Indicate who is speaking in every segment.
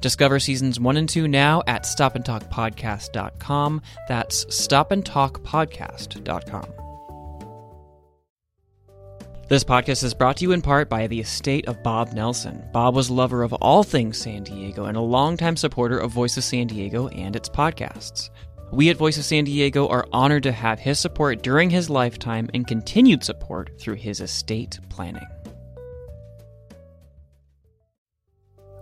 Speaker 1: Discover seasons one and two now at stopandtalkpodcast.com. That's stopandtalkpodcast.com. This podcast is brought to you in part by the estate of Bob Nelson. Bob was a lover of all things San Diego and a longtime supporter of Voice of San Diego and its podcasts. We at Voice of San Diego are honored to have his support during his lifetime and continued support through his estate planning.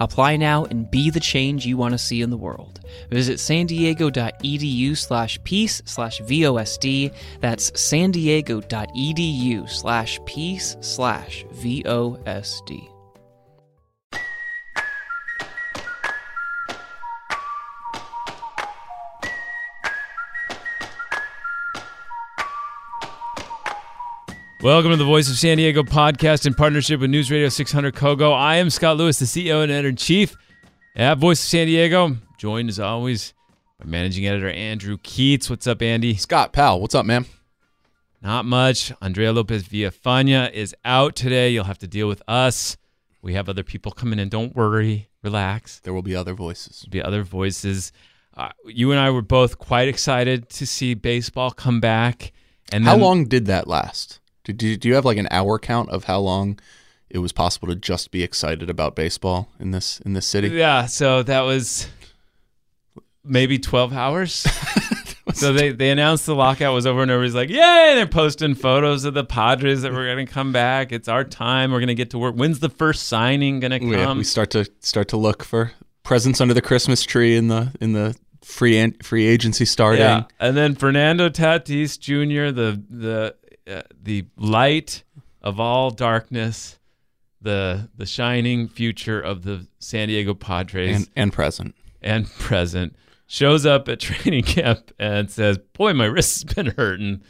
Speaker 1: Apply now and be the change you want to see in the world. Visit san diego.edu slash peace slash VOSD. That's san diego.edu slash peace slash VOSD.
Speaker 2: Welcome to the Voice of San Diego podcast in partnership with News Radio 600 Kogo. I am Scott Lewis, the CEO and editor in chief at Voice of San Diego. Joined as always by managing editor Andrew Keatts. What's up, Andy?
Speaker 3: Scott Powell, what's up, man?
Speaker 2: Not much. Andrea Lopez Villafana is out today. You'll have to deal with us. We have other people coming in. Don't worry. Relax.
Speaker 3: There will be other voices.
Speaker 2: There'll be other voices. Uh, you and I were both quite excited to see baseball come back. And
Speaker 3: How
Speaker 2: then-
Speaker 3: long did that last? Did you, do you have like an hour count of how long it was possible to just be excited about baseball in this in this city?
Speaker 2: Yeah, so that was maybe 12 hours. so they, they announced the lockout was over and everybody's like, yay! They're posting photos of the Padres that we're going to come back. It's our time. We're going to get to work. When's the first signing going to come?
Speaker 3: Yeah, we start to start to look for presents under the Christmas tree in the in the free free agency starting.
Speaker 2: Yeah, and then Fernando Tatis Jr., the the uh, the light of all darkness, the the shining future of the San Diego Padres
Speaker 3: And and present.
Speaker 2: and present, shows up at training camp and says, "Boy, my wrist's been hurting."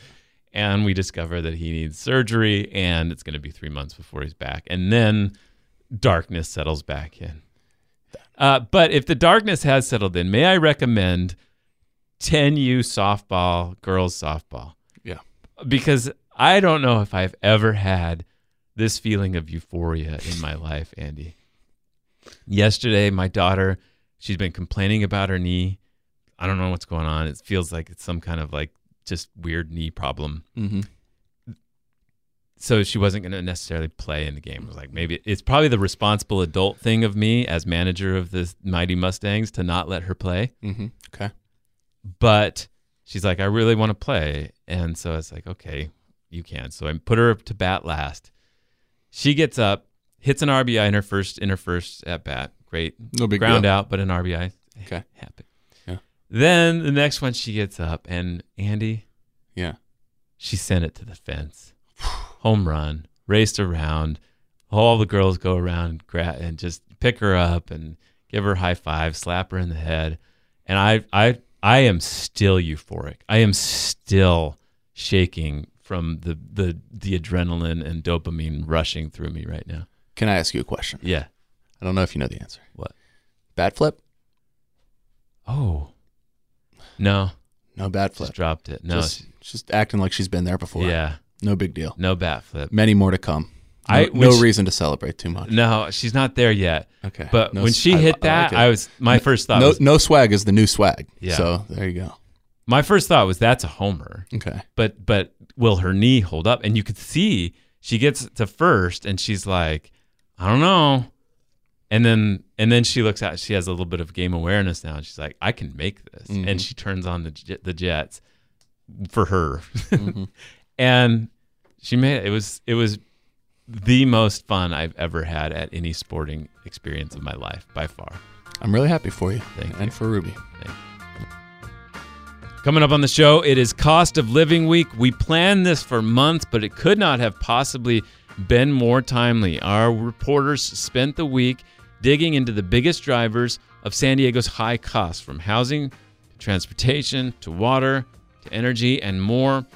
Speaker 2: And we discover that he needs surgery, and it's going to be three months before he's back. And then darkness settles back in. Uh, but if the darkness has settled in, may I recommend 10U softball, girls softball?
Speaker 3: Yeah.
Speaker 2: Because I don't know if I've ever had this feeling of euphoria in my life, Andy. Yesterday, my daughter, she's been complaining about her knee. I don't know what's going on. It feels like it's some kind of like just weird knee problem.
Speaker 3: hmm
Speaker 2: So she wasn't going to necessarily play in the game. It was like maybe it's probably the responsible adult thing of me as manager of the Mighty Mustangs to not let her play.
Speaker 3: hmm Okay.
Speaker 2: But she's like, I really want to play. And so it's like, okay, you can. So I put her to bat last. She gets up, hits an RBI in her first in her first at bat. Great.
Speaker 3: No big
Speaker 2: Ground
Speaker 3: deal.
Speaker 2: out, but an RBI.
Speaker 3: Okay.
Speaker 2: Happy.
Speaker 3: Yeah.
Speaker 2: Then the next one she gets up and Andy,
Speaker 3: Yeah.
Speaker 2: she sent it to the fence. Home run, raced around. All the girls go around and, just pick her up and give her high five, slap her in the head. And I, I, I am still euphoric. I am still shaking from the, the, the adrenaline and dopamine rushing through me right now.
Speaker 3: Can I ask you a question?
Speaker 2: Yeah.
Speaker 3: I don't know if you know the answer.
Speaker 2: What?
Speaker 3: Bat flip?
Speaker 2: Oh, no,
Speaker 3: No bat
Speaker 2: just
Speaker 3: flip.
Speaker 2: dropped it. No,
Speaker 3: Just, just acting like she's been there before.
Speaker 2: yeah,
Speaker 3: No big deal.
Speaker 2: no bat flip.
Speaker 3: Many more to come. No,
Speaker 2: I-
Speaker 3: no
Speaker 2: she-
Speaker 3: reason to celebrate too much.
Speaker 2: No, she's not there yet.
Speaker 3: Okay.
Speaker 2: But
Speaker 3: No
Speaker 2: when she
Speaker 3: I-
Speaker 2: hit
Speaker 3: I like
Speaker 2: that. I was my first thought
Speaker 3: no
Speaker 2: was
Speaker 3: no swag is the new swag.
Speaker 2: Yeah.
Speaker 3: So there you go.
Speaker 2: My first thought was that's a homer.
Speaker 3: Okay.
Speaker 2: But but will her knee hold up? And you could see she gets to first and she's like, I don't know. And then and then she looks at she has a little bit of game awareness now and she's like, I can make this.
Speaker 3: Mhm.
Speaker 2: And she turns on the the jets for her.
Speaker 3: Mhm.
Speaker 2: and she made it. It was it was the most fun I've ever had at any sporting experience of my life by far.
Speaker 3: I'm really happy for you
Speaker 2: Thank
Speaker 3: and for Ruby.
Speaker 2: Coming up on the show, it is Cost of Living Week. We planned this for months, but it could not have possibly been more timely. Our reporters spent the week digging into the biggest drivers of San Diego's high costs from housing to transportation to water to energy and more.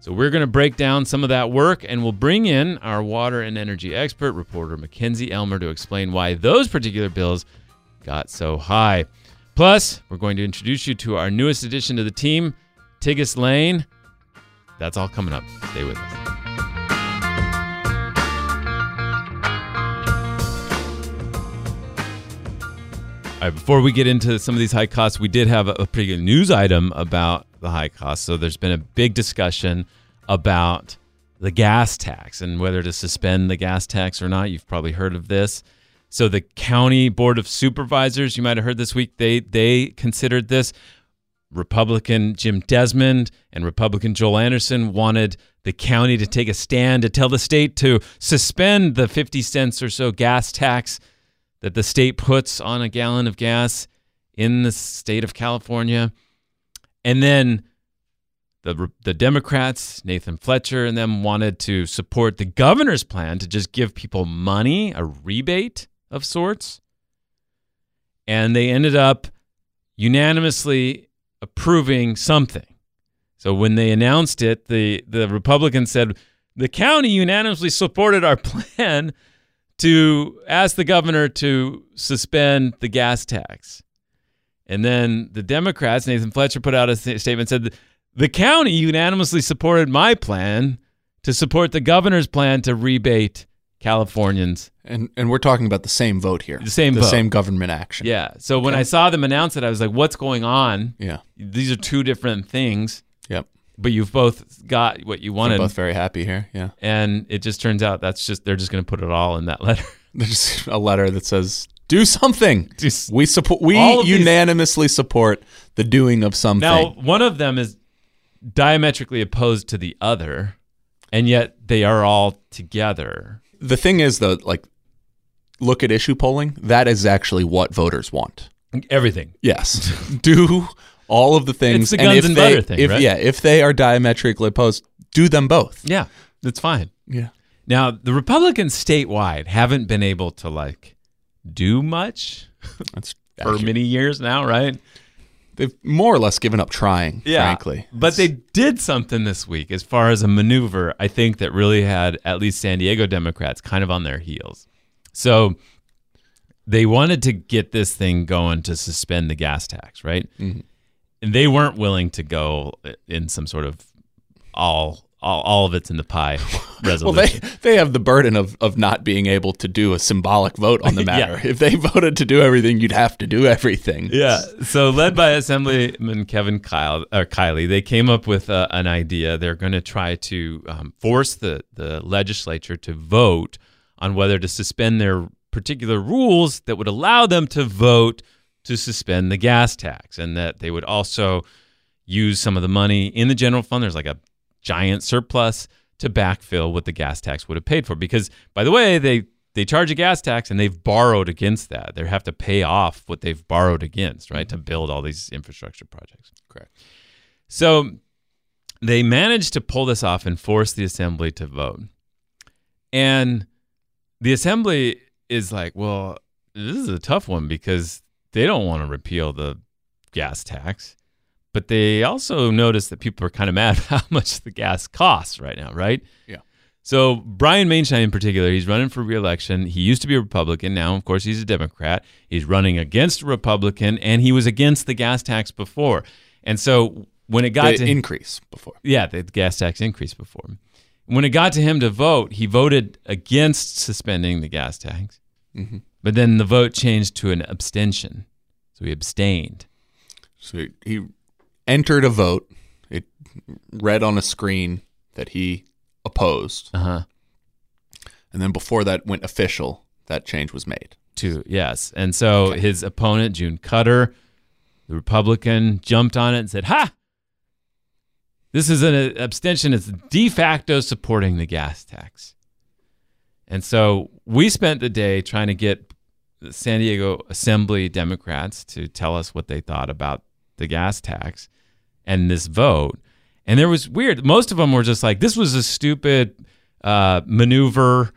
Speaker 2: So, we're going to break down some of that work and we'll bring in our water and energy expert, reporter Mackenzie Elmer, to explain why those particular bills got so high. Plus, we're going to introduce you to our newest addition to the team, Tigist Layne. That's all coming up. Stay with us. All right, before we get into some of these high costs, we did have a, a pretty good news item about the high costs. So there's been a big discussion about the gas tax and whether to suspend the gas tax or not. You've probably heard of this. So the county board of supervisors, you might have heard this week, they they considered this. Republican Jim Desmond and Republican Joel Anderson wanted the county to take a stand to tell the state to suspend the 50 cents or so gas tax that the state puts on a gallon of gas in the state of California. And then the the Democrats, Nathan Fletcher and them wanted to support the governor's plan to just give people money, a rebate of sorts. And they ended up unanimously approving something. So when they announced it, the the Republicans said the county unanimously supported our plan to ask the governor to suspend the gas tax. And then the Democrats, Nathan Fletcher put out a statement said the county unanimously supported my plan to support the governor's plan to rebate Californians.
Speaker 3: And and we're talking about the same vote here.
Speaker 2: The same
Speaker 3: the
Speaker 2: vote.
Speaker 3: same government action.
Speaker 2: Yeah. So when
Speaker 3: Okay.
Speaker 2: I saw them announce it, I was like, what's going on?
Speaker 3: Yeah.
Speaker 2: These are two different things,
Speaker 3: Yep.
Speaker 2: but you've both got what you
Speaker 3: We're
Speaker 2: wanted.
Speaker 3: both very happy here. Yeah.
Speaker 2: and it just turns out that's just, they're just going to put it all in that letter.
Speaker 3: There's a letter that says, "Do something." We support. We
Speaker 2: of these-
Speaker 3: unanimously support the doing of something.
Speaker 2: now, one of them is diametrically opposed to the other, and yet they are all together.
Speaker 3: The thing is, though, like, look at issue polling. That is actually what voters want.
Speaker 2: Everything.
Speaker 3: Yes. do all of the things.
Speaker 2: It's the guns
Speaker 3: if
Speaker 2: and
Speaker 3: they,
Speaker 2: butter thing,
Speaker 3: if,
Speaker 2: right?
Speaker 3: Yeah. If they are diametrically opposed, do them both.
Speaker 2: Yeah, that's fine.
Speaker 3: Yeah.
Speaker 2: Now, the Republicans statewide haven't been able to like do much
Speaker 3: That's
Speaker 2: for
Speaker 3: accurate.
Speaker 2: many years now, right?
Speaker 3: They've more or less given up trying. Frankly.
Speaker 2: But they did something this week as far as a maneuver, I think, that really had at least San Diego Democrats kind of on their heels. So they wanted to get this thing going to suspend the gas tax, right?
Speaker 3: Mhm.
Speaker 2: And they weren't willing to go in some sort of all all, all of it's in the pie resolution.
Speaker 3: Well, they they have the burden of, of not being able to do a symbolic vote on the
Speaker 2: Yeah.
Speaker 3: matter. If they voted to do everything, you'd have to do everything.
Speaker 2: Yeah. So led by Assemblyman Kevin Kyle or Kiley, they came up with uh, an idea. They're going to try to um, force the the legislature to vote on whether to suspend their particular rules that would allow them to vote to suspend the gas tax, and that they would also use some of the money in the general fund. There's like a giant surplus to backfill what the gas tax would have paid for. Because by the way, they they charge a gas tax and they've borrowed against that. They have to pay off what they've borrowed against, right, to build all these infrastructure projects.
Speaker 3: Correct.
Speaker 2: So they managed to pull this off and force the assembly to vote. And the assembly is like, well, this is a tough one because they don't want to repeal the gas tax. But they also notice that people are kind of mad how much the gas costs right now, right?
Speaker 3: Yeah.
Speaker 2: So Brian Maienschein in particular, he's running for reelection. He used to be a Republican. Now, of course, he's a Democrat. He's running against a Republican, and he was against the gas tax before. And so when it got
Speaker 3: The
Speaker 2: to
Speaker 3: increase before.
Speaker 2: yeah, the gas tax increased before. When it got to him to vote, he voted against suspending the gas tax.
Speaker 3: Mhm.
Speaker 2: But then the vote changed to an abstention. So he abstained.
Speaker 3: So he entered a vote. It read on a screen that he opposed,
Speaker 2: Uh huh.
Speaker 3: and then before that went official, that change was made.
Speaker 2: To yes. And so his opponent, June Cutter, the Republican, jumped on it and said, Ha! This is an abstention. It's de facto supporting the gas tax. And so we spent the day trying to get the San Diego Assembly Democrats to tell us what they thought about the gas tax and this vote. And there was weird. Most of them were just like, this was a stupid uh, maneuver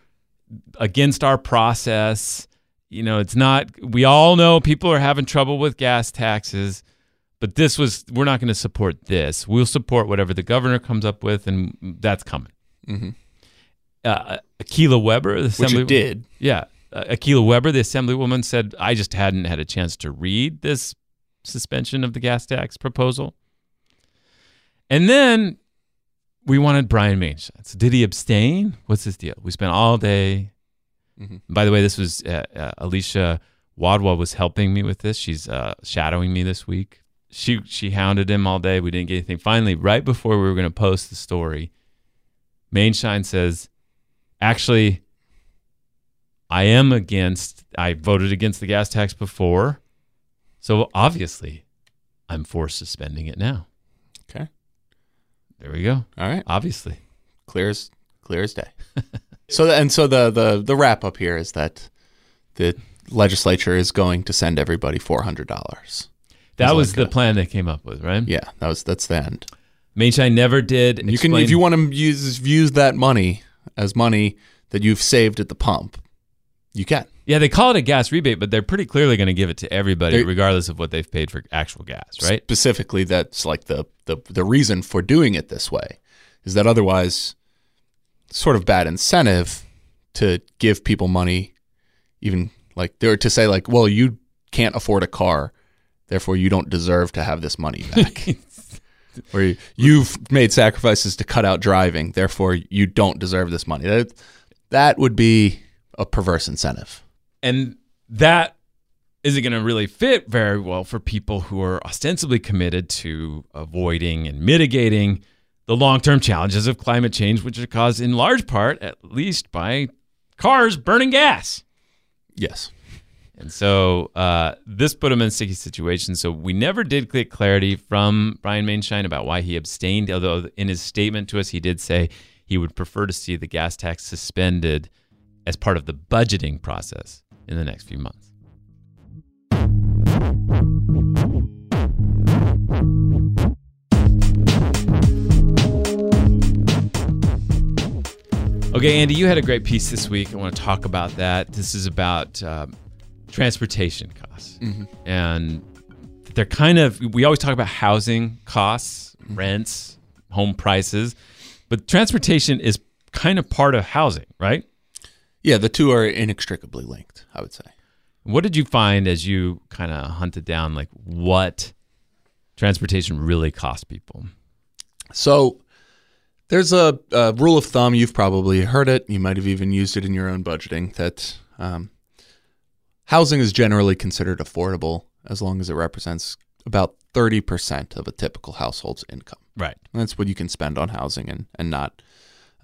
Speaker 2: against our process. You know, it's not, we all know people are having trouble with gas taxes, but this was, we're not going to support this. We'll support whatever the governor comes up with, and that's coming.
Speaker 3: Mhm.
Speaker 2: Uh, Akilah Weber, the
Speaker 3: Which
Speaker 2: assembly,
Speaker 3: it did.
Speaker 2: yeah, uh, Akilah Weber, the assemblywoman, said, I just hadn't had a chance to read this suspension of the gas tax proposal. And then we wanted Brian Maienschein. So did he abstain? What's his deal? We spent all day.
Speaker 3: Mhm.
Speaker 2: By the way, this was uh, uh, Alicia Wadwa was helping me with this. She's uh, shadowing me this week. She she hounded him all day. We didn't get anything. Finally, right before we were going to post the story, Maienschein says, "Actually, I am against. I voted against the gas tax before, so obviously, I'm for suspending it now." There we go.
Speaker 3: All right.
Speaker 2: Obviously,
Speaker 3: Clear as clear as day. so the, and so the the the wrap up here is that the legislature is going to send everybody four hundred dollars.
Speaker 2: that was the plan they came up with, right?
Speaker 3: Yeah, that was that's the end.
Speaker 2: Maienschein never did.
Speaker 3: You can if you want to use use that money as money that you've saved at the pump, you can.
Speaker 2: Yeah, they call it a gas rebate, but they're pretty clearly going to give it to everybody,
Speaker 3: They-
Speaker 2: regardless of what they've paid for actual gas, right?
Speaker 3: Specifically, that's like the, the the reason for doing it this way is that otherwise, sort of bad incentive to give people money, even like or to say like, well, you can't afford a car, therefore you don't deserve to have this money back. or you- you've made sacrifices to cut out driving, therefore you don't deserve this money. That that would be a perverse incentive.
Speaker 2: And that isn't going to really fit very well for people who are ostensibly committed to avoiding and mitigating the long term challenges of climate change, which are caused in large part, at least, by cars burning gas.
Speaker 3: Yes.
Speaker 2: And so uh, this put him in a sticky situation. So we never did get clarity from Brian Maienschein about why he abstained, although in his statement to us, he did say he would prefer to see the gas tax suspended as part of the budgeting process in the next few months. Okay, Andy, you had a great piece this week. I want to talk about that. This is about um, transportation costs. And they're kind of, we always talk about housing costs, rents, home prices, but transportation is kind of part of housing, right?
Speaker 3: Yeah, the two are inextricably linked, I would say.
Speaker 2: What did you find as you kind of hunted down, like what transportation really costs people?
Speaker 3: So there's a, a rule of thumb. You've probably heard it. You might have even used it in your own budgeting that um, housing is generally considered affordable as long as it represents about 30% of a typical household's income.
Speaker 2: Right.
Speaker 3: That's what you can spend on housing and, and not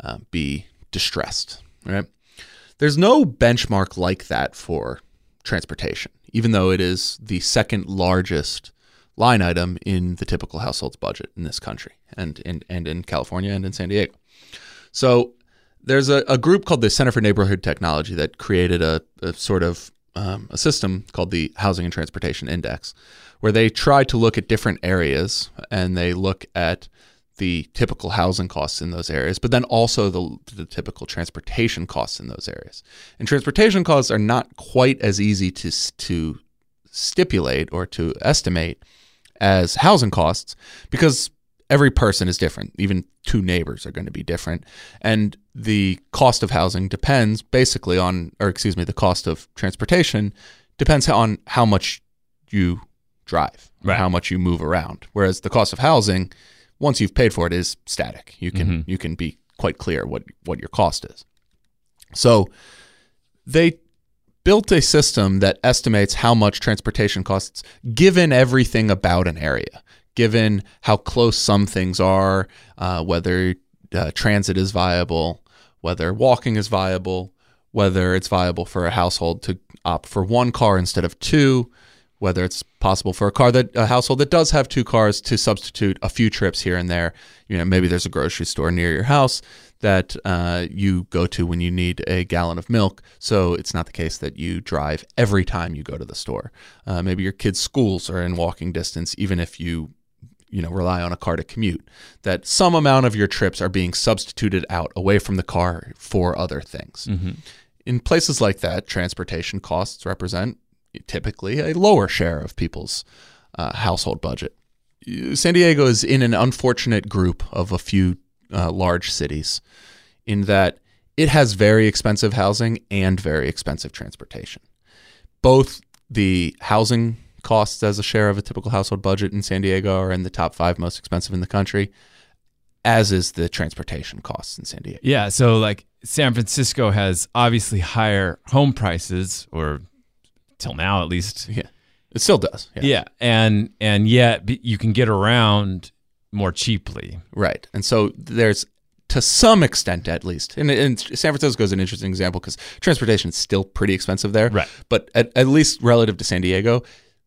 Speaker 3: uh, be distressed, right? There's no benchmark like that for transportation, even though it is the second largest line item in the typical household's budget in this country and in, and in California and in San Diego. So there's a, a group called the Center for Neighborhood Technology that created a, a sort of um, a system called the Housing and Transportation Index, where they try to look at different areas and they look at the typical housing costs in those areas, but then also the, the typical transportation costs in those areas. And transportation costs are not quite as easy to to stipulate or to estimate as housing costs because every person is different. Even two neighbors are going to be different. And the cost of housing depends basically on, or excuse me, the cost of transportation depends on how much you drive, or
Speaker 2: Right.
Speaker 3: how much you move around. Whereas the cost of housing, once you've paid for it, is static. You can you can be quite clear what what your cost is. So they built a system that estimates how much transportation costs given everything about an area, given how close some things are, uh, whether uh, transit is viable, whether walking is viable, whether it's viable for a household to opt for one car instead of two, whether it's possible for a car that a household that does have two cars to substitute a few trips here and there. You know, maybe there's a grocery store near your house that uh, you go to when you need a gallon of milk. So it's not the case that you drive every time you go to the store. Uh, maybe your kids' schools are in walking distance, even if you you know rely on a car to commute that some amount of your trips are being substituted out away from the car for other things in places like that transportation costs represent typically a lower share of people's uh, household budget san diego is in an unfortunate group of a few uh, large cities in that it has very expensive housing and very expensive transportation both the housing costs as a share of a typical household budget in San Diego are in the top five most expensive in the country, as is the transportation costs in San Diego.
Speaker 2: Yeah, so like San Francisco has obviously higher home prices, or till now at least.
Speaker 3: Yeah, it still does. Yeah.
Speaker 2: Yeah, and and yet you can get around more cheaply.
Speaker 3: Right. And so there's, to some extent at least, and, and San Francisco is an interesting example because transportation is still pretty expensive there.
Speaker 2: Right.
Speaker 3: But at, at least relative to San Diego,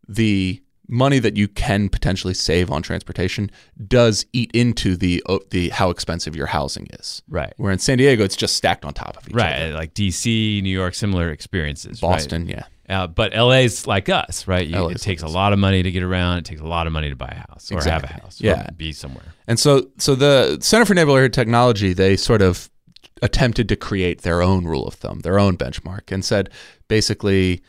Speaker 3: the money that you can potentially save on transportation does eat into the the how expensive your housing is.
Speaker 2: Right.
Speaker 3: Where in San Diego, it's just stacked on top of each
Speaker 2: Right,
Speaker 3: other.
Speaker 2: like DC, New York, similar experiences. right?
Speaker 3: Boston, yeah.
Speaker 2: Uh, but LA's like us, right? You, it takes
Speaker 3: like
Speaker 2: a lot of money to get around. It takes a lot of money to buy a house or have a house.
Speaker 3: Yeah.
Speaker 2: Or be somewhere.
Speaker 3: And so, so the Center for Neighborhood Technology, they sort of attempted to create their own rule of thumb, their own benchmark, and said basically,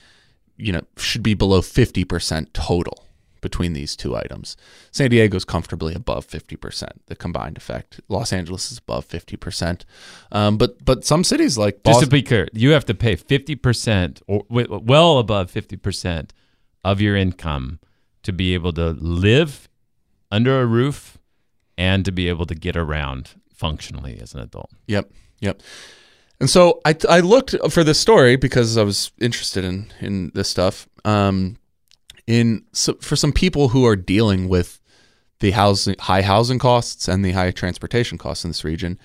Speaker 3: you know, should be below 50% total between these two items. San Diego's comfortably above 50%, the combined effect. Los Angeles is above 50%. Um, but but some cities like
Speaker 2: Just to be clear, you have to pay 50% or well above 50% of your income to be able to live under a roof and to be able to get around functionally as an adult.
Speaker 3: Yep, yep. And so I, I looked for this story because I was interested in in this stuff. Um, in so, for some people who are dealing with the housing high housing costs and the high transportation costs in this region,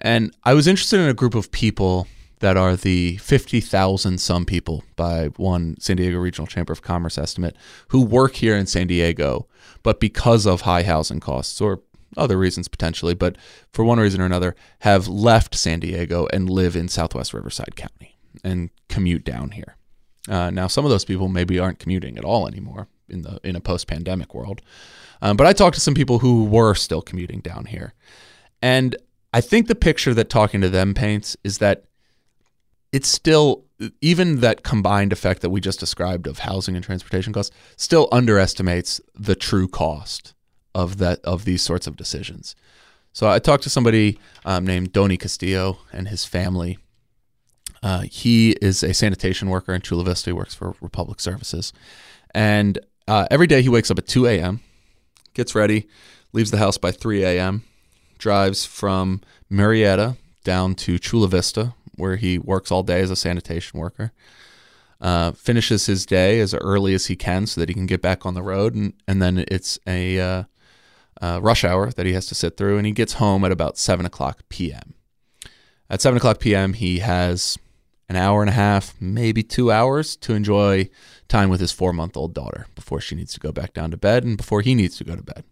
Speaker 3: and I was interested in a group of people that are the fifty thousand some people by one San Diego Regional Chamber of Commerce estimate who work here in San Diego, but because of high housing costs or other reasons potentially, but for one reason or another, have left San Diego and live in Southwest Riverside County and commute down here. Uh, now, some of those people maybe aren't commuting at all anymore in the in a post-pandemic world, um, but I talked to some people who were still commuting down here, and I think the picture that talking to them paints is that it's still even that combined effect that we just described of housing and transportation costs still underestimates the true cost of that of these sorts of decisions. So I talked to somebody um, named Doni Castillo and his family. Uh, he is a sanitation worker in Chula Vista. He works for Republic Services, and uh, every day he wakes up at 2 a.m., gets ready, leaves the house by 3 a.m., drives from Murrieta down to Chula Vista, where he works all day as a sanitation worker. Uh, finishes his day as early as he can so that he can get back on the road, and, and then it's a uh, rush hour that he has to sit through, and he gets home at about 7 o'clock p.m. At 7 o'clock p.m., he has an hour and a half, maybe two hours to enjoy time with his four month old daughter before she needs to go back down to bed and before he needs to go to bed.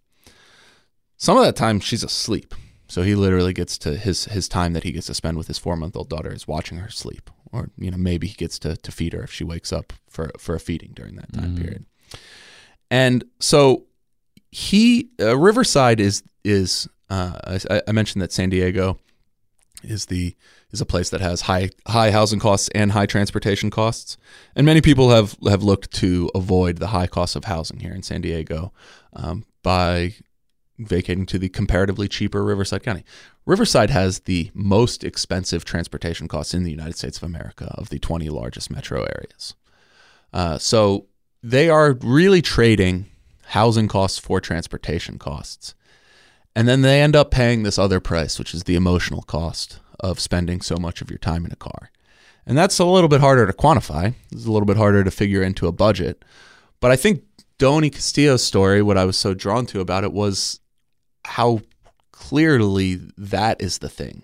Speaker 3: Some of that time she's asleep. So he literally gets to his his time that he gets to spend with his four month old daughter is watching her sleep. Or, you know, maybe he gets to, to feed her if she wakes up for, for a feeding during that time period. And so he uh, Riverside is is uh, I, I mentioned that San Diego is the is a place that has high high housing costs and high transportation costs, and many people have have looked to avoid the high cost of housing here in San Diego um, by vacating to the comparatively cheaper Riverside County. Riverside has the most expensive transportation costs in the United States of America of the 20 largest metro areas. Uh, so they are really trading housing costs for transportation costs. And then they end up paying this other price, which is the emotional cost of spending so much of your time in a car. And that's a little bit harder to quantify. It's a little bit harder to figure into a budget. But I think Doni Castillo's story, what I was so drawn to about it was how clearly that is the thing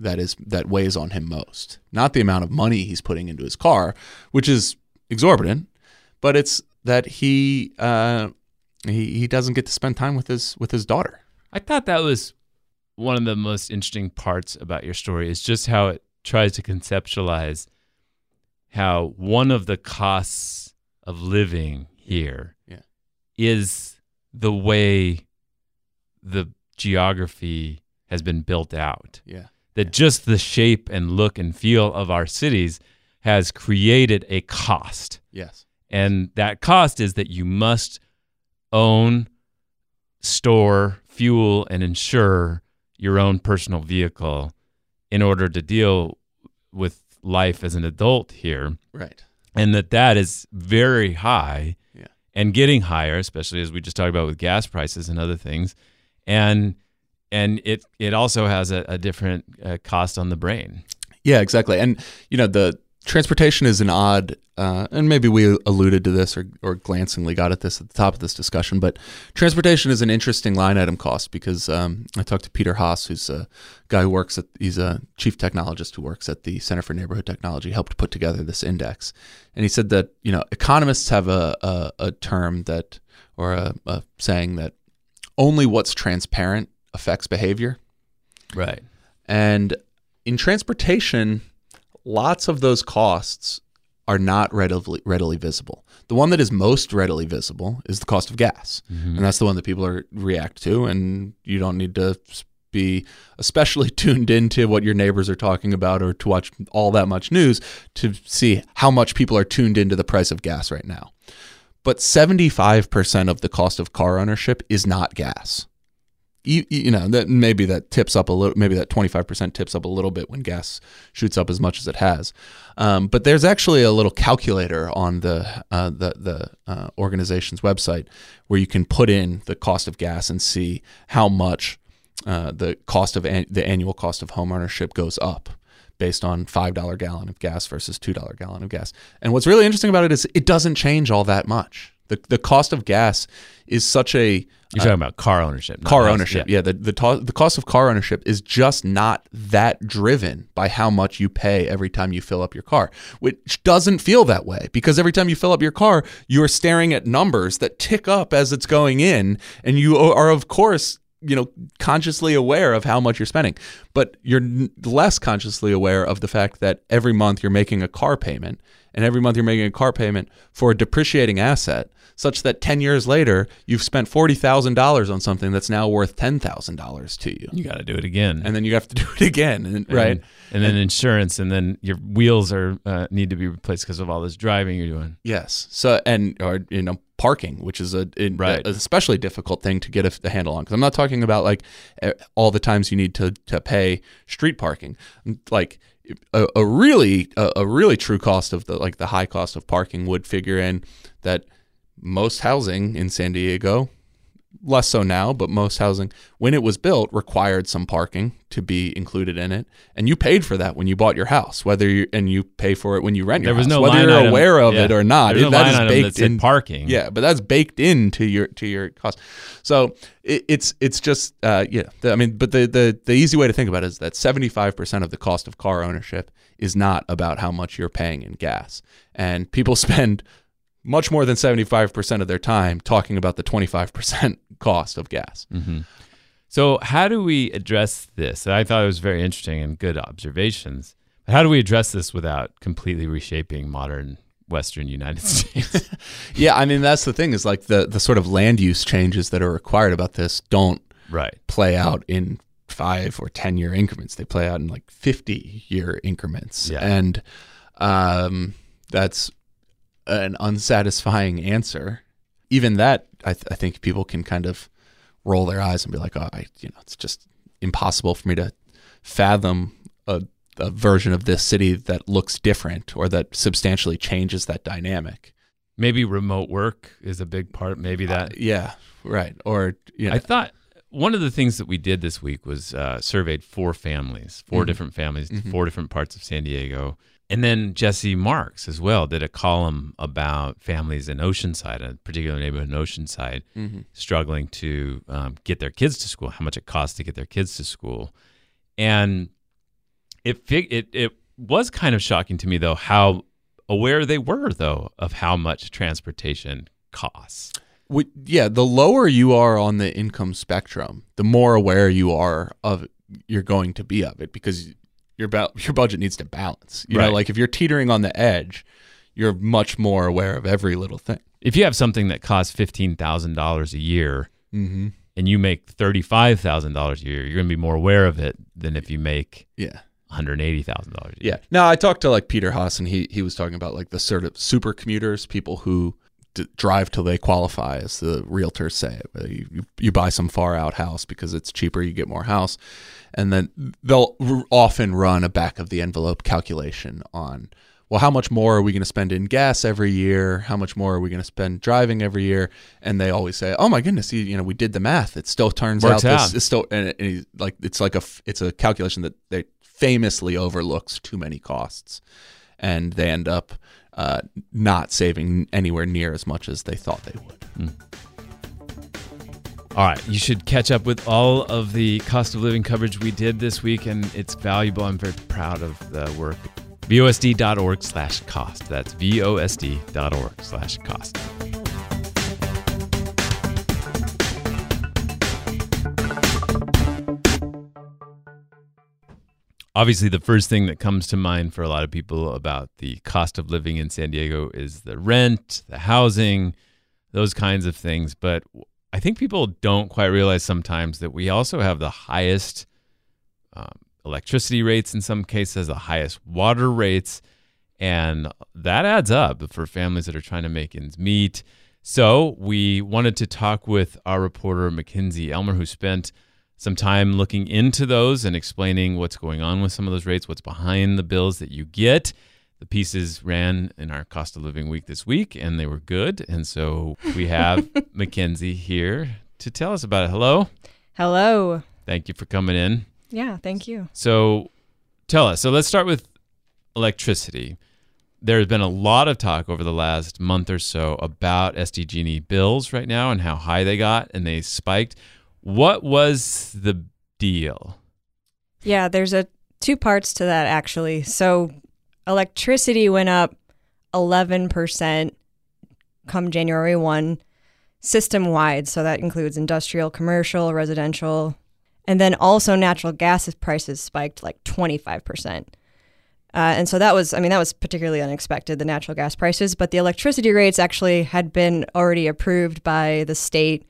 Speaker 3: that is that weighs on him most. Not the amount of money he's putting into his car, which is exorbitant, but it's that he uh, he he doesn't get to spend time with his with his daughter.
Speaker 2: I thought that was one of the most interesting parts about your story is just how it tries to conceptualize how one of the costs of living here
Speaker 3: Yeah.
Speaker 2: is the way the geography has been built out.
Speaker 3: Yeah.
Speaker 2: That just the shape and look and feel of our cities has created a cost.
Speaker 3: Yes.
Speaker 2: And that cost is that you must own, store, fuel, and insure your own personal vehicle in order to deal with life as an adult here.
Speaker 3: Right.
Speaker 2: And that that is very high
Speaker 3: Yeah.
Speaker 2: and getting higher, especially as we just talked about with gas prices and other things. And and it it also has a, a different uh, cost on the brain.
Speaker 3: Yeah, exactly. And you know, the transportation is an odd, uh, and maybe we alluded to this or, or glancingly got at this at the top of this discussion, but transportation is an interesting line item cost because um, I talked to Peter Haas, who's a guy who works at, he's a chief technologist who works at the Center for Neighborhood Technology, helped put together this index. And he said that, you know, economists have a, a, a term that, or a, a saying that only what's transparent affects behavior.
Speaker 2: Right.
Speaker 3: And in transportation, lots of those costs are not readily readily visible. The one that is most readily visible is the cost of gas, mm-hmm. and that's the one that people are react to. And you don't need to be especially tuned into what your neighbors are talking about or to watch all that much news to see how much people are tuned into the price of gas right now. But 75% of the cost of car ownership is not gas you, you know that maybe that tips up a little maybe that 25% tips up a little bit when gas shoots up as much as it has. Um, but there's actually a little calculator on the uh, the, the uh, organization's website where you can put in the cost of gas and see how much uh, the cost of an- the annual cost of homeownership goes up based on five dollar gallon of gas versus two dollar gallon of gas. And what's really interesting about it is it doesn't change all that much the, the cost of gas is such a
Speaker 2: You're talking about car ownership.
Speaker 3: car
Speaker 2: house-
Speaker 3: ownership. Yeah, the the, to- the cost of car ownership is just not that driven by how much you pay every time you fill up your car, which doesn't feel that way because every time you fill up your car, you are staring at numbers that tick up as it's going in, and you are of course you know consciously aware of how much you're spending but you're n- less consciously aware of the fact that every month you're making a car payment and every month you're making a car payment for a depreciating asset such that 10 years later you've spent $40,000 on something that's now worth $10,000 to you
Speaker 2: You got to do it again.
Speaker 3: and then you have to do it again and,
Speaker 2: And-
Speaker 3: right
Speaker 2: And then insurance, and then your wheels are uh, need to be replaced because of all this driving you're doing.
Speaker 3: Yes. So and or you know parking, which is a, a-
Speaker 2: Right.
Speaker 3: a especially difficult thing to get a, a handle on. Because I'm not talking about like all the times you need to to pay street parking. Like a, a really a really true cost of the like the high cost of parking would figure in that most housing in San Diego. Less so now, but most housing, when it was built, required some parking to be included in it, and you paid for that when you bought your house. Whether you and you pay for it when you rent your
Speaker 2: There was
Speaker 3: house,
Speaker 2: no
Speaker 3: whether you're
Speaker 2: item-
Speaker 3: aware of
Speaker 2: yeah.
Speaker 3: it or not. It-
Speaker 2: no
Speaker 3: that is baked in
Speaker 2: parking.
Speaker 3: Yeah, but that's baked into your to your cost. So it, it's it's just uh, yeah. The, I mean, but the, the the easy way to think about it is that seventy five percent of the cost of car ownership is not about how much you're paying in gas, and people spend much more than seventy five percent of their time talking about the twenty five percent cost of gas.
Speaker 2: Mm-hmm. So, how do we address this? I thought it was very interesting and good observations. But how do we address this without completely reshaping modern Western United States?
Speaker 3: Yeah, I mean that's the thing is like the the sort of land use changes that are required about this don't
Speaker 2: right.
Speaker 3: play out in five or ten year increments. They play out in like fifty year increments,
Speaker 2: Yeah.
Speaker 3: and um, that's an unsatisfying answer. Even that, I, th- I think people can kind of roll their eyes and be like, "Oh, I, you know, it's just impossible for me to fathom a, a version of this city that looks different or that substantially changes that dynamic."
Speaker 2: Maybe remote work is a big part. Maybe that.
Speaker 3: Yeah, right. Or you know,
Speaker 2: I thought one of the things that we did this week was uh, surveyed four families, 4
Speaker 3: Mhm.
Speaker 2: different families,
Speaker 3: Mhm.
Speaker 2: four different parts of San Diego. And then Jesse Marx as well did a column about families in Oceanside, a particular neighborhood in Oceanside,
Speaker 3: Mhm.
Speaker 2: struggling to um, get their kids to school, how much it costs to get their kids to school. And it, fig- it, it was kind of shocking to me, though, how aware they were, though, of how much transportation costs.
Speaker 3: We, yeah, the lower you are on the income spectrum, the more aware you are of you're going to be of it because your ba- your budget needs to balance. You
Speaker 2: Right.
Speaker 3: know, like if you're teetering on the edge, you're much more aware of every little thing.
Speaker 2: If you have something that costs fifteen thousand dollars a year
Speaker 3: Mm-hmm.
Speaker 2: and you make thirty-five thousand dollars a year, you're going to be more aware of it than if you make
Speaker 3: Yeah.
Speaker 2: one hundred eighty thousand dollars.
Speaker 3: Yeah. Now I talked to like Peter Haas, and he he was talking about like the sort of super commuters, people who d- drive till they qualify, as the realtors say. You, you you buy some far out house because it's cheaper, you get more house, and then they'll often run a back of the envelope calculation on. Well, how much more are we going to spend in gas every year? How much more are we going to spend driving every year? And they always say, "Oh my goodness, you, you know, we did the math. It still turns
Speaker 2: Works
Speaker 3: out this it's still and, and like it's like a it's a calculation that they famously overlooks too many costs, and they end up uh, not saving anywhere near as much as they thought they would.
Speaker 2: All right, you should catch up with all of the cost of living coverage we did this week, and it's valuable. I'm very proud of the work. VOSD.org slash cost. That's VOSD.org slash cost. Obviously, the first thing that comes to mind for a lot of people about the cost of living in San Diego is the rent, the housing, those kinds of things. But I think people don't quite realize sometimes that we also have the highest um, electricity rates in some cases, the highest water rates, and that adds up for families that are trying to make ends meet. So we wanted to talk with our reporter Mackenzie Elmer, who spent some time looking into those and explaining what's going on with some of those rates, what's behind the bills that you get. The pieces ran in our cost of living week this week, and they were good. And so we have Mackenzie here to tell us about it. Hello.
Speaker 4: Hello.
Speaker 2: Thank you for coming in.
Speaker 4: Yeah, thank you.
Speaker 2: So tell us. So let's start with electricity. There's been a lot of talk over the last month or so about SDG&E bills right now and how high they got and they spiked. What was the deal?
Speaker 4: Yeah, there's a two parts to that actually. So electricity went up 11% come January 1 system wide, so that includes industrial, commercial, residential, and then also natural gas prices spiked like 25%. Uh, and so that was, I mean, that was particularly unexpected, the natural gas prices. But the electricity rates actually had been already approved by the state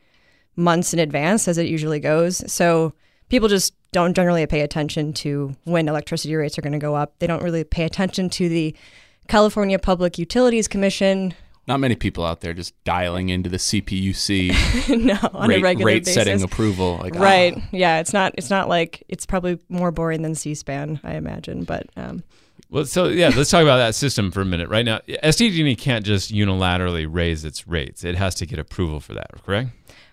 Speaker 4: months in advance, as it usually goes. So people just don't generally pay attention to when electricity rates are going to go up. They don't really pay attention to the California Public Utilities Commission.
Speaker 3: Not many people out there just dialing into the CPUC
Speaker 4: no, on a regular
Speaker 3: rate
Speaker 4: basis.
Speaker 3: setting approval. Like, ah.
Speaker 4: Right. Yeah. It's not. It's not like. It's probably more boring than C-SPAN, I imagine. But um,
Speaker 2: Well, so yeah, let's talk about that system for a minute. Right now, SDG&E can't just unilaterally raise its rates. It has to get approval for that, correct?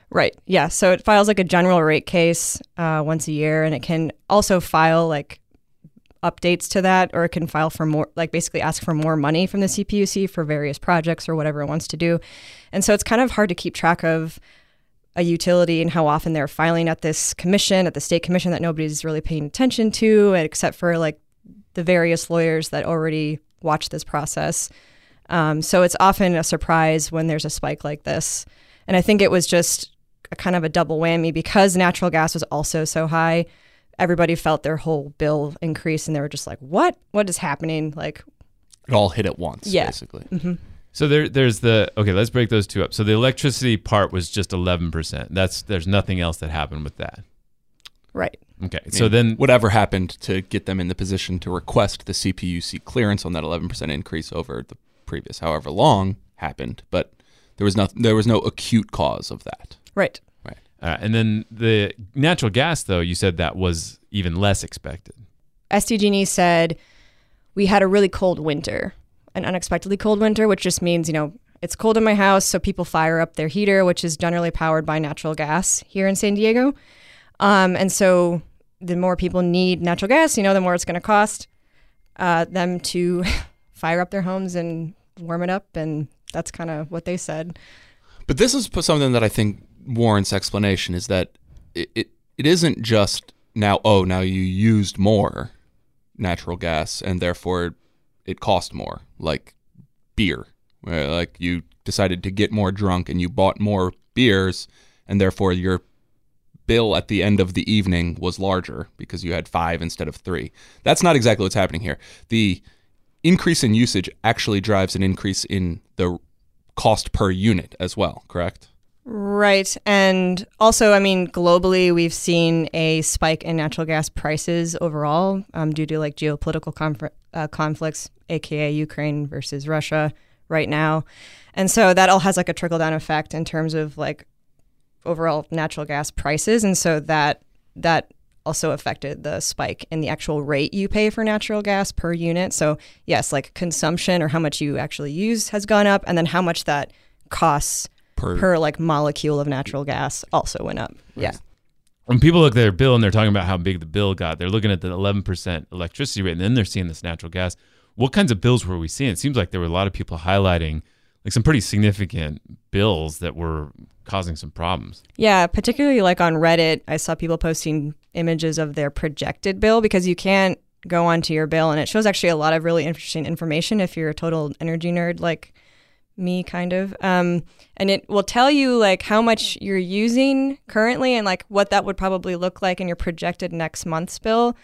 Speaker 4: Right. Yeah. So it files like a general rate case uh, once a year, and it can also file like updates to that, or it can file for more, like basically ask for more money from the CPUC for various projects or whatever it wants to do. And so it's kind of hard to keep track of a utility and how often they're filing at this commission, at the state commission that nobody's really paying attention to, except for like the various lawyers that already watch this process. Um, so it's often a surprise when there's a spike like this. And I think it was just kind of a double whammy because natural gas was also so high. Everybody felt their whole bill increase and they were just like, what? What is happening? Like,
Speaker 3: It all hit at once,
Speaker 4: Yeah.
Speaker 3: basically. Mm-hmm.
Speaker 2: So there, there's the okay. Let's break those two up. So the electricity part was just 11 percent. That's there's nothing else that happened with that.
Speaker 4: right.
Speaker 2: Okay.
Speaker 3: I
Speaker 2: So then
Speaker 3: whatever happened to get them in the position to request the CPUC clearance on that 11% increase over the previous however long happened, but there was no there was no acute cause of that.
Speaker 4: Right.
Speaker 2: Uh, and then the natural gas, though, you said that was even less expected.
Speaker 4: SDG&E said we had a really cold winter, an unexpectedly cold winter, which just means, you know, it's cold in my house, so people fire up their heater, which is generally powered by natural gas here in San Diego. Um, and so the more people need natural gas, you know, the more it's going to cost uh, them to fire up their homes and warm it up. And that's kind of what they said.
Speaker 3: But this is something that I think warrants explanation is that it, it, it isn't just now, oh, now you used more natural gas and therefore it cost more. Like beer, like you decided to get more drunk and you bought more beers, and therefore your bill at the end of the evening was larger because you had five instead of three. That's not exactly what's happening here. The increase in usage actually drives an increase in the cost per unit as well, correct?
Speaker 4: Right. And also, I mean, globally, we've seen a spike in natural gas prices overall um, due to like geopolitical conf- uh, conflicts, aka Ukraine versus Russia right now. And so that all has like a trickle down effect in terms of like overall natural gas prices. And so that, that, also affected the spike in the actual rate you pay for natural gas per unit. So, yes, like consumption or how much you actually use has gone up, and then how much that costs
Speaker 3: Per,
Speaker 4: per like molecule of natural gas also went up. Yeah.
Speaker 2: when people look at their bill and they're talking about how big the bill got, they're looking at the 11% electricity rate and then they're seeing this natural gas. What kinds of bills were we seeing? It seems like there were a lot of people highlighting like some pretty significant bills that were causing some problems.
Speaker 4: Yeah, particularly like on Reddit, I saw people posting images of their projected bill because you can't go onto your bill and it shows actually a lot of really interesting information if you're a total energy nerd like me kind of um, and it will tell you like how much you're using currently and like what that would probably look like in your projected next month's bill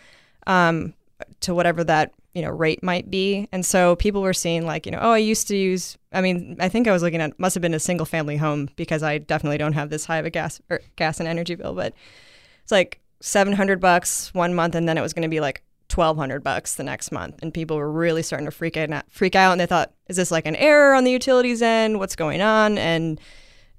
Speaker 4: um, to whatever that you know rate might be. And so people were seeing like you know oh i used to use i mean i think i was looking at must have been a single family home because i definitely don't have this high of a gas or gas and energy bill but it's like 700 bucks one month and then it was going to be like 1200 bucks the next month and people were really starting to freak out freak out and they thought is this like an error on the utilities end what's going on and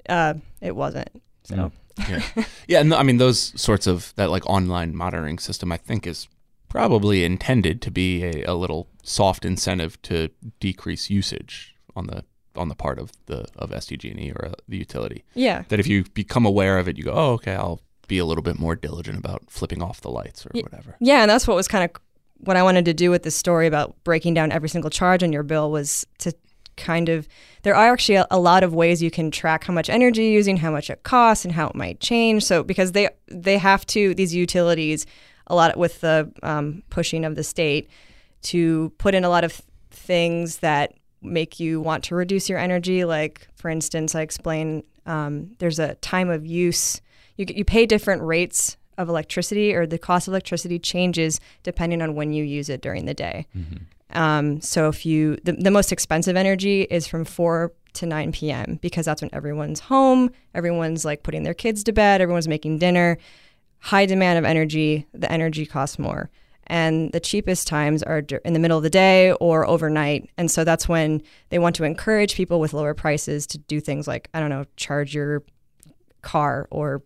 Speaker 4: uh, it wasn't so
Speaker 2: Mm.
Speaker 3: yeah, yeah. And I mean, those sorts of that like online monitoring system, I think, is probably intended to be a, a little soft incentive to decrease usage on the on the part of the of SDG&E or uh, the utility.
Speaker 4: yeah
Speaker 3: That if you become aware of it, you go, oh, okay, I'll be a little bit more diligent about flipping off the lights or whatever.
Speaker 4: Yeah, and that's what was kind of what I wanted to do with this story about breaking down every single charge on your bill was to kind of there are actually a, a lot of ways you can track how much energy you're using, how much it costs, and how it might change. So because they they have to these utilities a lot with the um, pushing of the state to put in a lot of things that make you want to reduce your energy. Like for instance, I explain um, there's a time of use. You you pay different rates of electricity, or the cost of electricity changes depending on when you use it during the day. Um, so if you the, the most expensive energy is from 4 to 9 p.m. because that's when everyone's home, everyone's like putting their kids to bed, everyone's making dinner. High demand of energy, the energy costs more. And the cheapest times are in the middle of the day or overnight. And so that's when they want to encourage people with lower prices to do things like, I don't know, charge your car or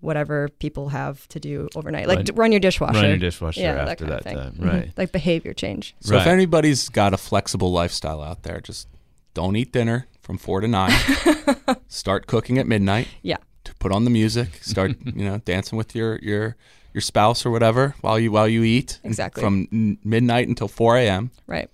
Speaker 4: whatever people have to do overnight, like
Speaker 2: Run-
Speaker 4: run your dishwasher.
Speaker 2: Run your dishwasher
Speaker 4: Yeah, that
Speaker 2: after
Speaker 4: kind
Speaker 2: that,
Speaker 4: of thing.
Speaker 2: time.
Speaker 4: Mhm.
Speaker 2: Right.
Speaker 4: Like behavior change.
Speaker 3: So if anybody's got a flexible lifestyle out there, just don't eat dinner from four to nine. start cooking at midnight.
Speaker 4: Yeah.
Speaker 3: To put on the music, start you know dancing with your your your spouse or whatever while you while you eat.
Speaker 4: Exactly.
Speaker 3: From n- midnight until four a.m.
Speaker 4: Right.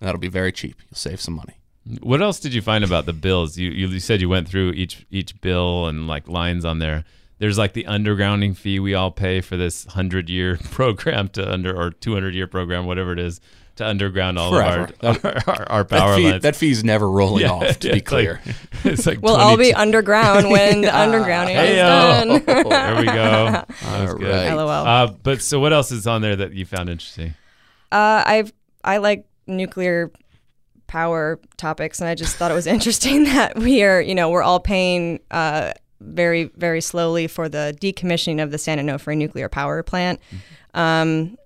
Speaker 3: That'll be very cheap. You'll save some money.
Speaker 2: What else did you find about the bills? You, you you said you went through each each bill and like lines on there. There's like the undergrounding fee we all pay for this hundred year program to under or two hundred year program, whatever it is, to underground all
Speaker 3: Forever.
Speaker 2: of our our, our, our
Speaker 3: That, fee,
Speaker 2: lines.
Speaker 3: that fee's never rolling
Speaker 2: Yeah,
Speaker 3: off. To
Speaker 2: yeah,
Speaker 3: be
Speaker 2: it's like-
Speaker 3: clear.
Speaker 2: it's like
Speaker 4: We'll all be underground when the undergrounding is
Speaker 2: Hey-o.
Speaker 4: done.
Speaker 2: there we go. That was
Speaker 3: All
Speaker 2: good.
Speaker 3: right.
Speaker 4: LOL.
Speaker 2: Uh, but so what else is on there that you found interesting?
Speaker 4: Uh, I've I like nuclear power topics, and I just thought it was interesting that we are, you know, we're all paying uh, very very slowly for the decommissioning of the San Onofre nuclear power plant. Um,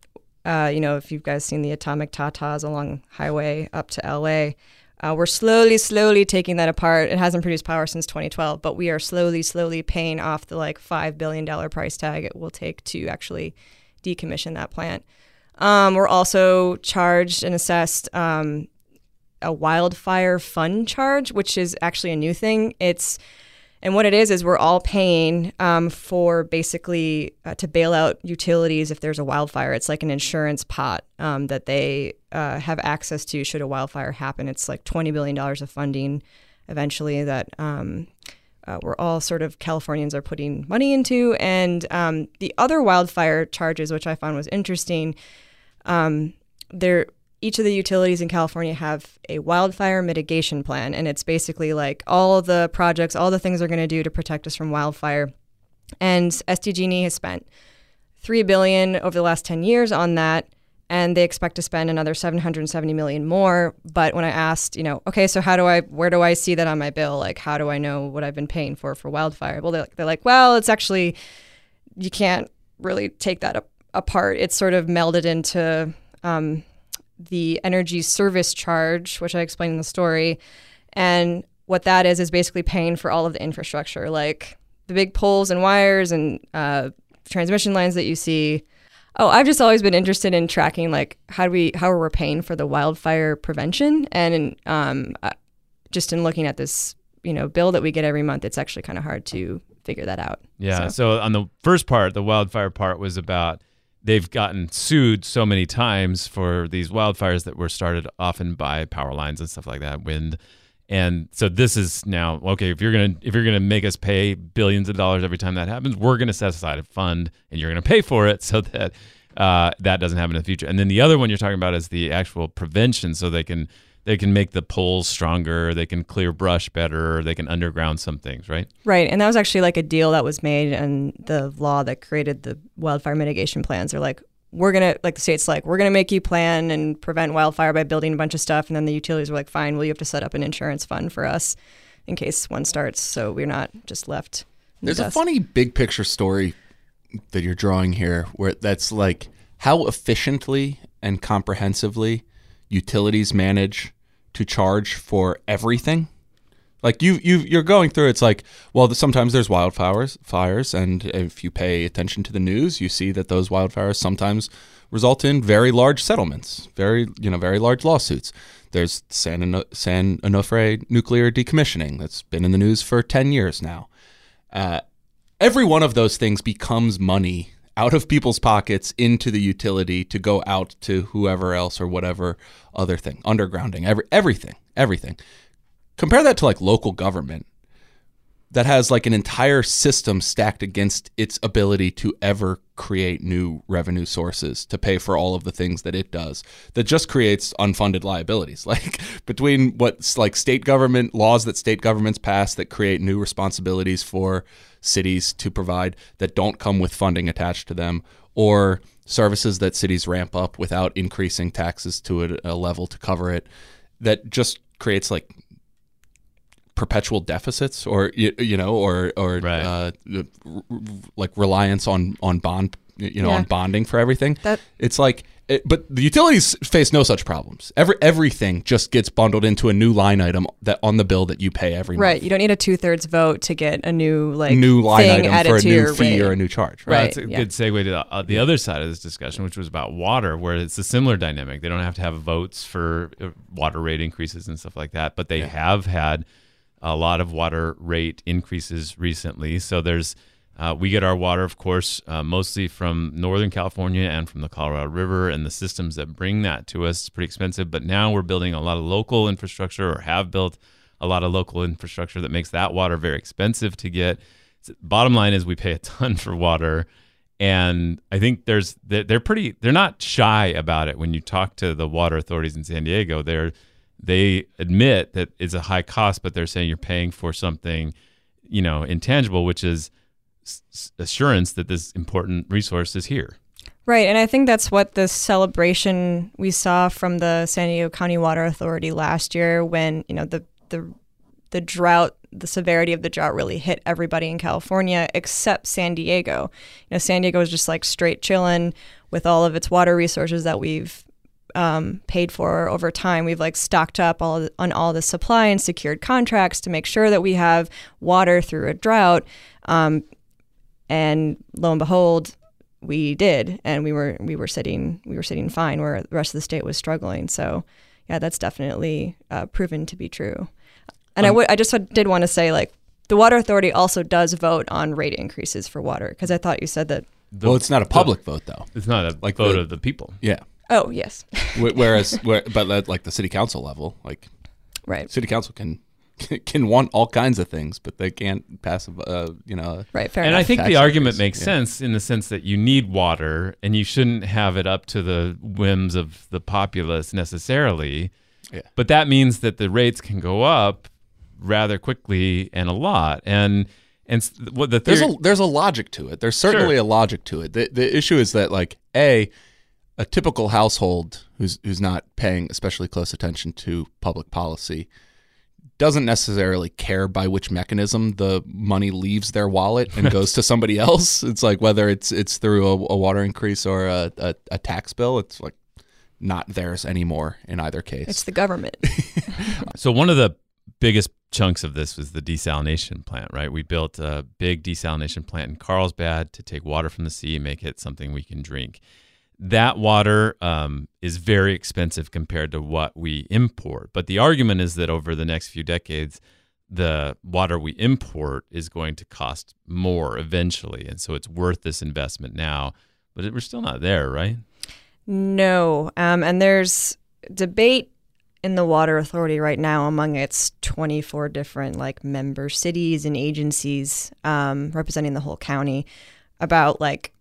Speaker 4: uh, you know, if you've guys seen the atomic tatas along highway up to LA. Uh, we're slowly, slowly taking that apart. It hasn't produced power since 2012, but we are slowly, slowly paying off the like five billion dollar price tag it will take to actually decommission that plant. Um, we're also charged and assessed um, a wildfire fund charge, which is actually a new thing. It's and what it is is we're all paying um, for basically uh, to bail out utilities if there's a wildfire. It's like an insurance pot um, that they uh, have access to should a wildfire happen. It's like twenty billion dollars of funding eventually that um, uh, we're all sort of Californians are putting money into. And um, the other wildfire charges, which I found was interesting, um, there each of the utilities in California have a wildfire mitigation plan, and it's basically like all the projects, all the things they're going to do to protect us from wildfire. And SDG&E has spent three billion over the last ten years on that, and they expect to spend another 770 million more. But when I asked, you know, okay, so how do I, where do I see that on my bill? Like, how do I know what I've been paying for for wildfire? Well, they're, they're like, well, it's actually you can't really take that apart. It's sort of melded into um, the energy service charge, which I explained in the story. And what that is is basically paying for all of the infrastructure, like the big poles and wires and uh, transmission lines that you see. Oh, I've just always been interested in tracking like how do we how are we're paying for the wildfire prevention, and um, uh, just in looking at this you know bill that we get every month, it's actually kind of hard to figure that out.
Speaker 2: Yeah. So. so on the first part, the wildfire part was about they've gotten sued so many times for these wildfires that were started often by power lines and stuff like that, wind. And so this is now okay. If you're gonna if you're gonna make us pay billions of dollars every time that happens, we're gonna set aside a fund and you're gonna pay for it so that uh, that doesn't happen in the future. And then the other one you're talking about is the actual prevention, so they can they can make the poles stronger, they can clear brush better, they can underground some things, right?
Speaker 4: Right. And that was actually like a deal that was made and the law that created the wildfire mitigation plans They're like, we're going to, like the state's like, we're going to make you plan and prevent wildfire by building a bunch of stuff. And then the utilities were like, fine, well, you have to set up an insurance fund for us in case one starts. So we're not just left.
Speaker 3: There's
Speaker 4: the
Speaker 3: a funny big picture story that you're drawing here where that's like how efficiently and comprehensively utilities manage to charge for everything. Like you, you, you're going through. It's like, well, sometimes there's wildfires, fires, and if you pay attention to the news, you see that those wildfires sometimes result in very large settlements, very, you know, very large lawsuits. There's San, San Onofre nuclear decommissioning that's been in the news for ten years now. Uh, every one of those things becomes money out of people's pockets into the utility to go out to whoever else or whatever other thing, undergrounding, every, everything, everything. Compare that to like local government that has like an entire system stacked against its ability to ever create new revenue sources to pay for all of the things that it does that just creates unfunded liabilities like between what's like state government laws that state governments pass that create new responsibilities for cities to provide that don't come with funding attached to them or services that cities ramp up without increasing taxes to a, a level to cover it that just creates like perpetual deficits or you, you know or or
Speaker 2: Right.
Speaker 3: uh, r- r- like reliance on on bond you know
Speaker 4: Yeah.
Speaker 3: on bonding for everything
Speaker 4: That-
Speaker 3: it's like it, but the utilities face no such problems every everything just gets bundled into a new line item that on the bill that you pay every month. Right.
Speaker 4: You don't need a two thirds vote to get a new like
Speaker 3: new line
Speaker 4: thing
Speaker 3: item
Speaker 4: added
Speaker 3: for a new fee
Speaker 4: rate.
Speaker 3: or a new charge
Speaker 2: Well,
Speaker 3: right,
Speaker 2: That's a
Speaker 4: yeah.
Speaker 2: good segue to the, uh, the other side of this discussion, which was about water, where it's a similar dynamic. They don't have to have votes for uh, water rate increases and stuff like that, but they have had a lot of water rate increases recently. So there's uh, we get our water, of course, uh, mostly from Northern California and from the Colorado River, and the systems that bring that to us It's pretty expensive. But now we're building a lot of local infrastructure, or have built a lot of local infrastructure that makes that water very expensive to get. So bottom line is we pay a ton for water and I think there's they're pretty they're not shy about it when you talk to the water authorities in San Diego they're they admit that it's a high cost but they're saying you're paying for something you know intangible which is assurance that this important resource is here
Speaker 4: Right, and I think that's what the celebration we saw from the San Diego County Water Authority last year when, you know, the the the drought, the severity of the drought really hit everybody in California except San Diego. You know, San Diego is just like straight chilling with all of its water resources that we've um, paid for over time. We've like stocked up all on all the supply and secured contracts to make sure that we have water through a drought. Um, and lo and behold, we did, and we were we were sitting we were sitting fine where the rest of the state was struggling. So, yeah, that's definitely uh, proven to be true. And I would I just did want to say like the water authority also does vote on rate increases for water because I thought you said that.
Speaker 2: The-
Speaker 3: well it's not a public vote though
Speaker 2: it's not a
Speaker 3: Like
Speaker 2: vote
Speaker 3: the-
Speaker 2: of the people
Speaker 3: yeah
Speaker 4: Oh yes,
Speaker 3: whereas where, but at, like the city council level like
Speaker 4: right.
Speaker 3: city council can can want all kinds of things, but they can't pass a uh, you know.
Speaker 4: Right. Fair
Speaker 2: and
Speaker 4: enough.
Speaker 2: I think
Speaker 3: Tax
Speaker 2: the argument makes
Speaker 3: yeah.
Speaker 2: sense in the sense that you need water and you shouldn't have it up to the whims of the populace necessarily.
Speaker 3: Yeah.
Speaker 2: But that means that the rates can go up rather quickly and a lot. And and what the
Speaker 3: There's a there's a logic to it. There's certainly
Speaker 2: Sure.
Speaker 3: a logic to it. The the issue is that like a a typical household who's who's not paying especially close attention to public policy doesn't necessarily care by which mechanism the money leaves their wallet and goes to somebody else. It's like whether it's it's through a, a water increase or a, a, a tax bill. It's like not theirs anymore in either case.
Speaker 4: it's the government.
Speaker 2: so one of the biggest chunks of this was the desalination plant, right? We built a big desalination plant in Carlsbad to take water from the sea and make it something we can drink. That water um, is very expensive compared to what we import. But the argument is that over the next few decades, the water we import is going to cost more eventually. And so it's worth this investment now. But we're still not there, right?
Speaker 4: No. Um, and there's debate in the water authority right now among its 24 different like member cities and agencies um, representing the whole county about like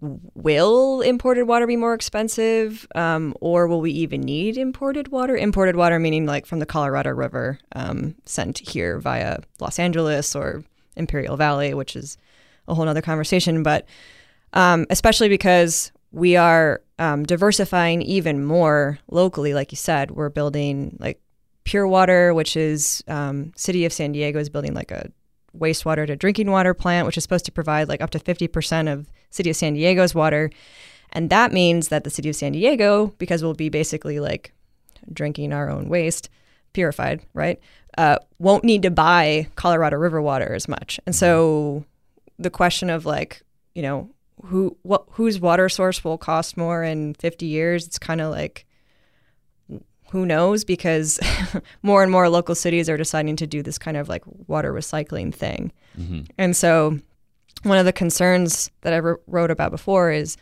Speaker 4: will imported water be more expensive um, or will we even need imported water imported water meaning like from the colorado river um, sent here via los angeles or imperial valley which is a whole nother conversation but um, especially because we are um, diversifying even more locally. Like you said, we're building like pure water, which is um, city of San Diego is building like a wastewater to drinking water plant, which is supposed to provide like up to fifty percent of city of San Diego's water, and that means that the city of San Diego, because we'll be basically like drinking our own waste, purified, right? Uh, won't need to buy Colorado River water as much, and so the question of like you know who what whose water source will cost more in 50 years it's kind of like who knows? Because more and more local cities are deciding to do this kind of like water recycling thing. Mm-hmm. And so one of the concerns that i wr- wrote about before is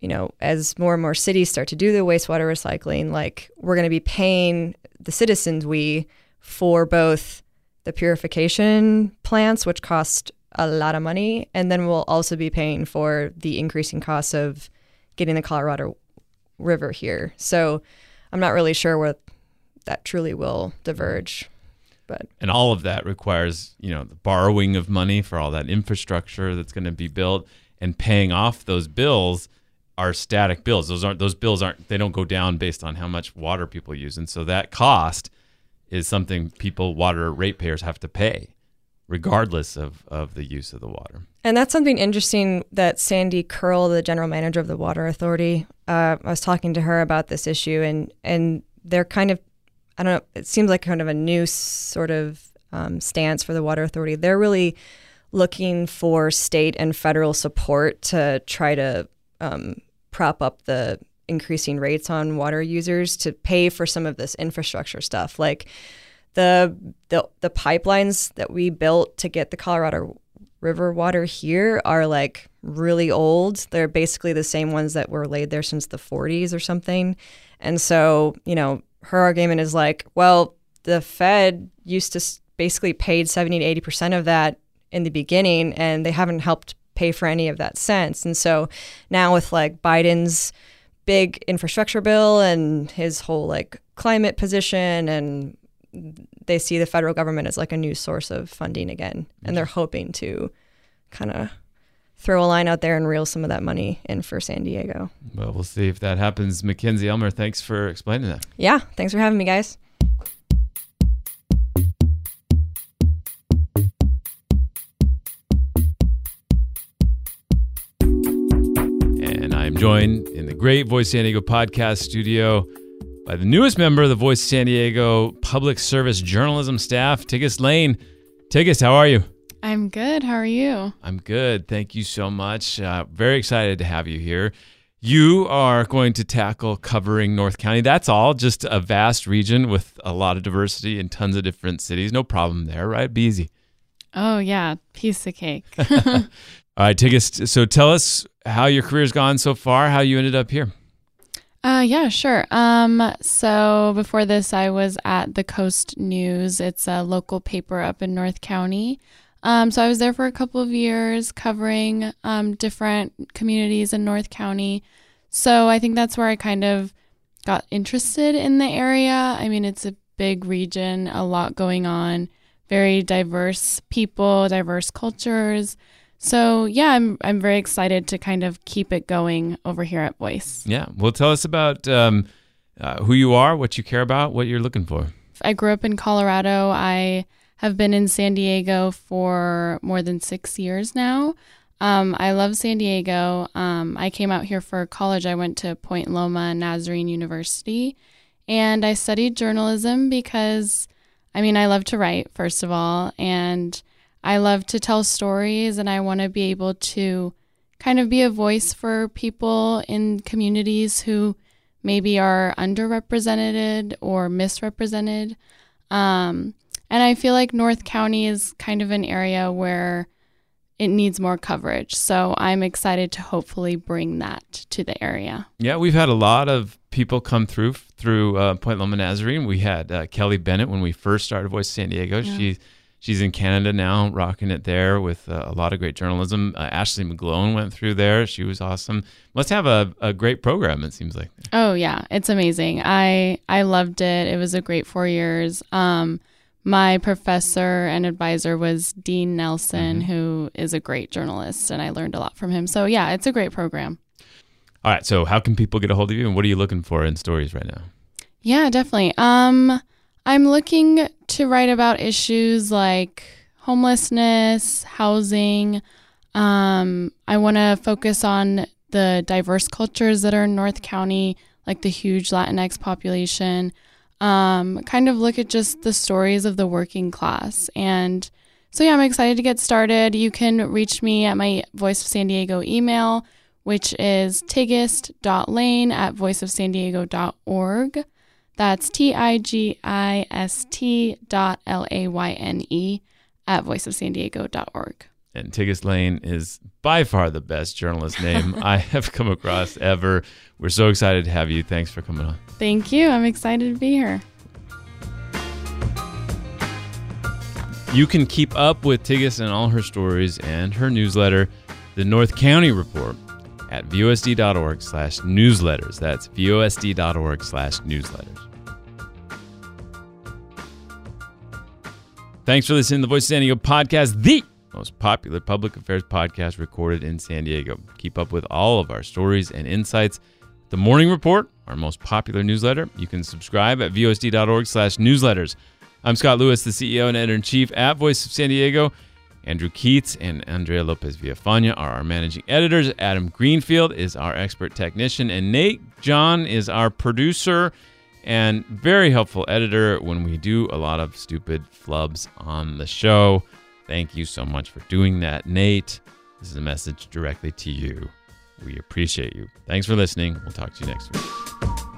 Speaker 4: you know as more and more cities start to do the wastewater recycling like we're going to be paying the citizens we for both the purification plants which cost a lot of money and then we'll also be paying for the increasing costs of getting the colorado river here. So i'm not really sure where that truly will diverge but
Speaker 2: and all of that requires you know the borrowing of money for all that infrastructure that's going to be built and paying off those bills are static bills. Those aren't those bills aren't they don't go down based on how much water people use. And so that cost is something people water ratepayers have to pay regardless of of the use of the water
Speaker 4: And that's something interesting that Sandy Kerl, the general manager of the Water Authority, uh, I was talking to her about this issue, and and they're kind of, I don't know, it seems like kind of a new sort of um, stance for the Water Authority. They're really looking for state and federal support to try to um, prop up the increasing rates on water users to pay for some of this infrastructure stuff, like the the the pipelines that we built to get the Colorado River water here are like really old. They're basically the same ones that were laid there since the 40s or something. And so, you know, her argument is like, well, the Fed used to basically paid 70 to 80% of that in the beginning and they haven't helped pay for any of that since. And so now with like Biden's big infrastructure bill and his whole like climate position and they see the federal government as like a new source of funding again and they're hoping to kind of throw a line out there and reel some of that money in for San Diego.
Speaker 2: well we'll see if that happens mackenzie elmer thanks for explaining that
Speaker 4: Yeah, thanks for having me guys.
Speaker 2: And I'm joined in the great Voice San Diego podcast studio by the newest member of the Voice San Diego public service journalism staff, Tigist Layne. Tigist, how are you?
Speaker 5: I'm good. How are you?
Speaker 2: I'm good. Thank you so much. Uh, very excited to have you here. You are going to tackle covering North County. That's all, just a vast region with a lot of diversity in tons of different cities. No problem there, right? Be easy.
Speaker 5: Oh, yeah. Piece of cake.
Speaker 2: All right, Tigist. So tell us how your career's gone so far, how you ended up here.
Speaker 5: Uh, yeah, sure. Um, so before this, I was at the Coast News. It's a local paper up in North County. Um, so I was there for a couple of years covering um, different communities in North County. So I think that's where I kind of got interested in the area. I mean, it's a big region, a lot going on, very diverse people, diverse cultures. So yeah, I'm I'm very excited to kind of keep it going over here at Voice.
Speaker 2: Yeah. Well, tell us about um, uh, who you are, what you care about, what you're looking for.
Speaker 5: I grew up in Colorado. I have been in San Diego for more than six years now. Um, I love San Diego. Um, I came out here for college. I went to Point Loma Nazarene University and I studied journalism because, I mean, I love to write, first of all, and I love to tell stories and I want to be able to kind of be a voice for people in communities who maybe are underrepresented or misrepresented. Um, and I feel like North County is kind of an area where it needs more coverage. So I'm excited to hopefully bring that to the area.
Speaker 2: Yeah, we've had a lot of people come through through uh, Point Loma Nazarene. We had uh, Kelly Bennett when we first started Voice San Diego.
Speaker 5: Yeah.
Speaker 2: She she's in Canada now, rocking it there with uh, a lot of great journalism. Uh, Ashley McGlone went through there. She was awesome. Must have a, a great program. It seems like.
Speaker 5: Oh yeah, it's amazing. I I loved it. It was a great four years. Um, my professor and advisor was Dean Nelson,
Speaker 2: Mm-hmm.
Speaker 5: who is a great journalist, and I learned a lot from him. So yeah, it's a great program.
Speaker 2: All right. So, how can people get a hold of you, and what are you looking for in stories right now?
Speaker 5: Yeah, definitely. Um, I'm looking to write about issues like homelessness, housing. Um, I want to focus on the diverse cultures that are in North County, like the huge Latinx population. Um, kind of look at just the stories of the working class. And so, yeah, I'm excited to get started. You can reach me at my Voice of San Diego email, which is tigist.layne at voiceofsandiego.org. That's T I G I S T dot L A Y N E at voiceofsandiego.org.
Speaker 2: And Tigist Layne is by far the best journalist name I have come across ever. We're so excited to have you. Thanks for coming on.
Speaker 5: Thank you. I'm excited to be here.
Speaker 2: You can keep up with Tigist and all her stories and her newsletter, the North County Report, at vosd.org slash newsletters. That's vosd.org slash newsletters. Thanks for listening to the Voice of San Diego podcast, the most popular public affairs podcast recorded in San Diego. Keep up with all of our stories and insights. The Morning Report, our most popular newsletter, you can subscribe at vosd.org slash newsletters. I'm Scott Lewis, the CEO and editor-in-chief at Voice of San Diego. Andrew Keatts and Andrea Lopez Villafana are our managing editors. Adam Greenfield is our expert technician, and Nate John is our producer and very helpful editor when we do a lot of stupid flubs on the show. Thank you so much for doing that, Nate. This is a message directly to you. We appreciate you. Thanks for listening. We'll talk to you next week.